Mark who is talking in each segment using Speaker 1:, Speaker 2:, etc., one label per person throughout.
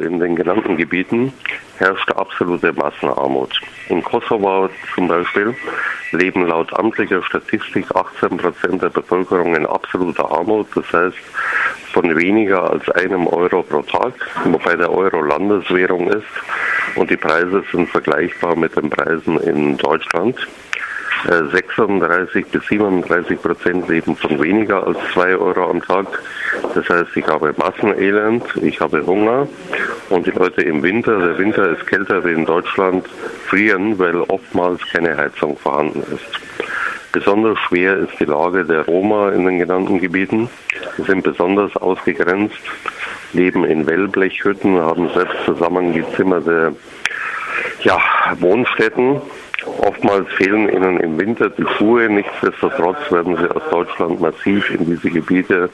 Speaker 1: In den genannten Gebieten herrscht absolute Massenarmut. In Kosovo zum Beispiel leben laut amtlicher Statistik 18 Prozent der Bevölkerung in absoluter Armut. Das heißt, von weniger als einem Euro pro Tag, wobei der Euro Landeswährung ist und die Preise sind vergleichbar mit den Preisen in Deutschland. 36 äh, bis 37 Prozent leben von weniger als zwei Euro am Tag. Das heißt, ich habe Massenelend, ich habe Hunger und die Leute im Winter, der Winter ist kälter wie in Deutschland, frieren, weil oftmals keine Heizung vorhanden ist. Besonders schwer ist die Lage der Roma in den genannten Gebieten. Sie sind besonders ausgegrenzt, leben in Wellblechhütten, haben selbst zusammengezimmerte ja, Wohnstätten Oftmals fehlen ihnen im Winter die Schuhe. Nichtsdestotrotz werden sie aus Deutschland massiv in diese Gebiete,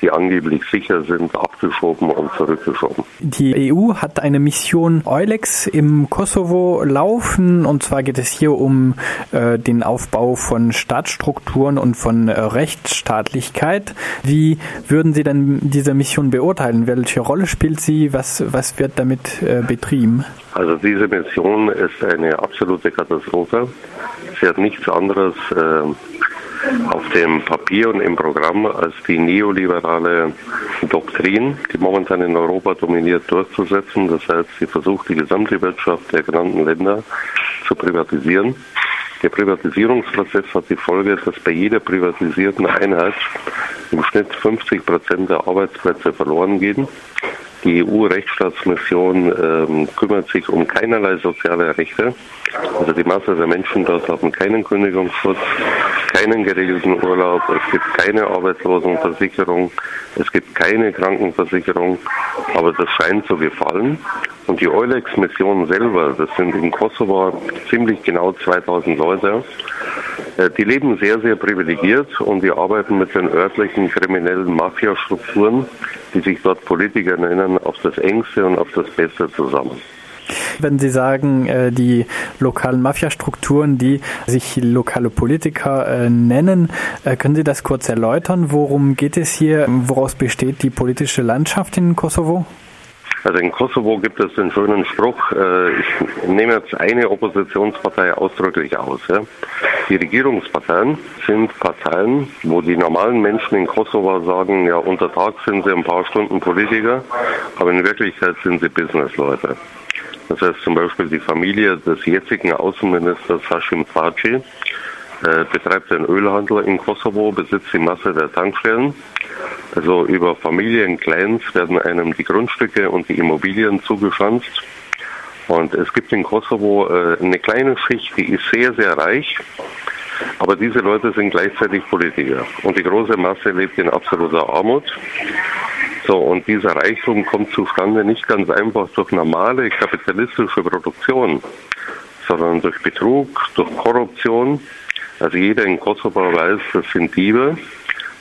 Speaker 1: die angeblich sicher sind, abgeschoben und zurückgeschoben.
Speaker 2: Die EU hat eine Mission Eulex im Kosovo laufen. Und zwar geht es hier um äh, den Aufbau von Staatsstrukturen und von äh, Rechtsstaatlichkeit. Wie würden Sie denn diese Mission beurteilen? Welche Rolle spielt sie? Was, was wird damit äh, betrieben?
Speaker 1: Also diese Mission ist eine absolute Katastrophe. Sie hat nichts anderes äh, auf dem Papier und im Programm als die neoliberale Doktrin, die momentan in Europa dominiert, durchzusetzen. Das heißt, sie versucht die gesamte Wirtschaft der genannten Länder zu privatisieren. Der Privatisierungsprozess hat die Folge, dass bei jeder privatisierten Einheit im Schnitt 50 Prozent der Arbeitsplätze verloren gehen. Die EU-Rechtsstaatsmission ähm, kümmert sich um keinerlei soziale Rechte. Also die Masse der Menschen dort haben keinen Kündigungsschutz, keinen geregelten Urlaub, es gibt keine Arbeitslosenversicherung, es gibt keine Krankenversicherung, aber das scheint zu gefallen. Und die Eulex-Mission selber, das sind in Kosovo ziemlich genau 2000 Leute, äh, die leben sehr, sehr privilegiert und die arbeiten mit den örtlichen kriminellen Mafiastrukturen, die sich dort Politiker nennen, auf das Engste und auf das Beste zusammen.
Speaker 2: Wenn Sie sagen, äh, die lokalen Mafiastrukturen, die sich lokale Politiker äh, nennen, können Sie das kurz erläutern? Worum geht es hier? Woraus besteht die politische Landschaft in Kosovo?
Speaker 1: Also in Kosovo gibt es den schönen Spruch, äh, ich nehme jetzt eine Oppositionspartei ausdrücklich aus. Ja. Die Regierungsparteien sind Parteien, wo die normalen Menschen in Kosovo sagen, ja, unter Tag sind sie ein paar Stunden Politiker, aber in Wirklichkeit sind sie Businessleute. Das heißt zum Beispiel die Familie des jetzigen Außenministers Hashim Faci äh, betreibt den Ölhandel in Kosovo, besitzt die Masse der Tankstellen also über Familienclans werden einem die Grundstücke und die Immobilien zugeschanzt. Und es gibt in Kosovo äh, eine kleine Schicht, die ist sehr, sehr reich. Aber diese Leute sind gleichzeitig Politiker. Und die große Masse lebt in absoluter Armut. So, und dieser Reichtum kommt zustande nicht ganz einfach durch normale kapitalistische Produktion, sondern durch Betrug, durch Korruption. Also jeder in Kosovo weiß, das sind Diebe.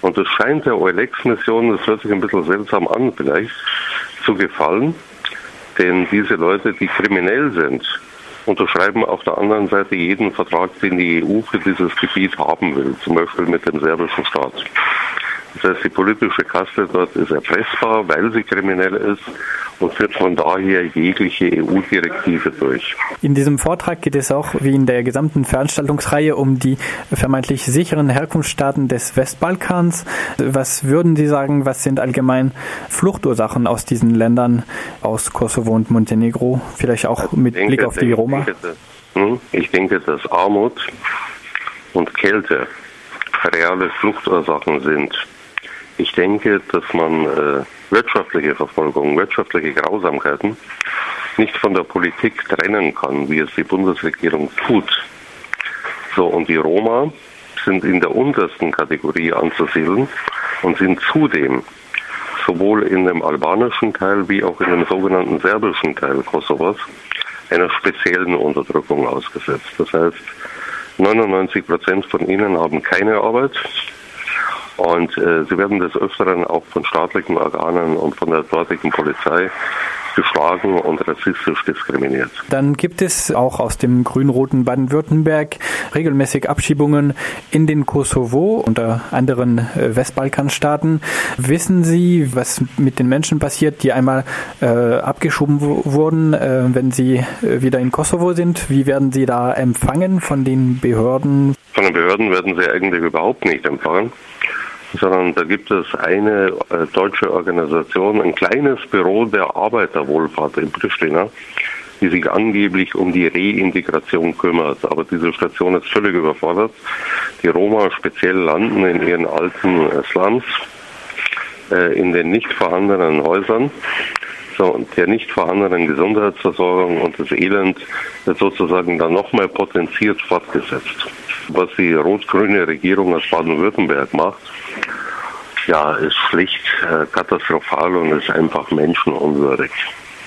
Speaker 1: Und es scheint der OLX-Mission, das hört sich ein bisschen seltsam an vielleicht, zu gefallen. Denn diese Leute, die kriminell sind, unterschreiben auf der anderen Seite jeden Vertrag, den die EU für dieses Gebiet haben will, zum Beispiel mit dem serbischen Staat. Das heißt, die politische Kaste dort ist erpressbar, weil sie kriminell ist und führt von daher jegliche EU-Direktive durch.
Speaker 2: In diesem Vortrag geht es auch, wie in der gesamten Veranstaltungsreihe, um die vermeintlich sicheren Herkunftsstaaten des Westbalkans. Was würden Sie sagen, was sind allgemein Fluchtursachen aus diesen Ländern, aus Kosovo und Montenegro, vielleicht auch mit denke, Blick auf die Roma?
Speaker 1: Hm, ich denke, dass Armut und Kälte reale Fluchtursachen sind. Ich denke, dass man äh, wirtschaftliche Verfolgung, wirtschaftliche Grausamkeiten nicht von der Politik trennen kann, wie es die Bundesregierung tut. So, und die Roma sind in der untersten Kategorie anzusiedeln und sind zudem sowohl in dem albanischen Teil wie auch in dem sogenannten serbischen Teil Kosovos einer speziellen Unterdrückung ausgesetzt. Das heißt, 99 Prozent von ihnen haben keine Arbeit, und äh, sie werden des Öfteren auch von staatlichen Organen und von der dortigen Polizei geschlagen und rassistisch diskriminiert.
Speaker 2: Dann gibt es auch aus dem grün-roten Baden-Württemberg regelmäßig Abschiebungen in den Kosovo, unter anderen äh, Westbalkanstaaten. Wissen Sie, was mit den Menschen passiert, die einmal äh, abgeschoben wurden, äh, wenn sie äh, wieder in Kosovo sind? Wie werden sie da empfangen von den Behörden?
Speaker 1: Von den Behörden werden sie eigentlich überhaupt nicht empfangen sondern da gibt es eine äh, deutsche Organisation, ein kleines Büro der Arbeiterwohlfahrt in Pristina, die sich angeblich um die Reintegration kümmert. Aber diese Station ist völlig überfordert. Die Roma speziell landen in ihren alten äh, Slums, äh, in den nicht vorhandenen Häusern und der nicht vorhandenen Gesundheitsversorgung und das Elend wird sozusagen dann nochmal potenziert fortgesetzt. Was die rot-grüne Regierung aus Baden-Württemberg macht, ja, ist schlicht äh, katastrophal und ist einfach menschenunwürdig.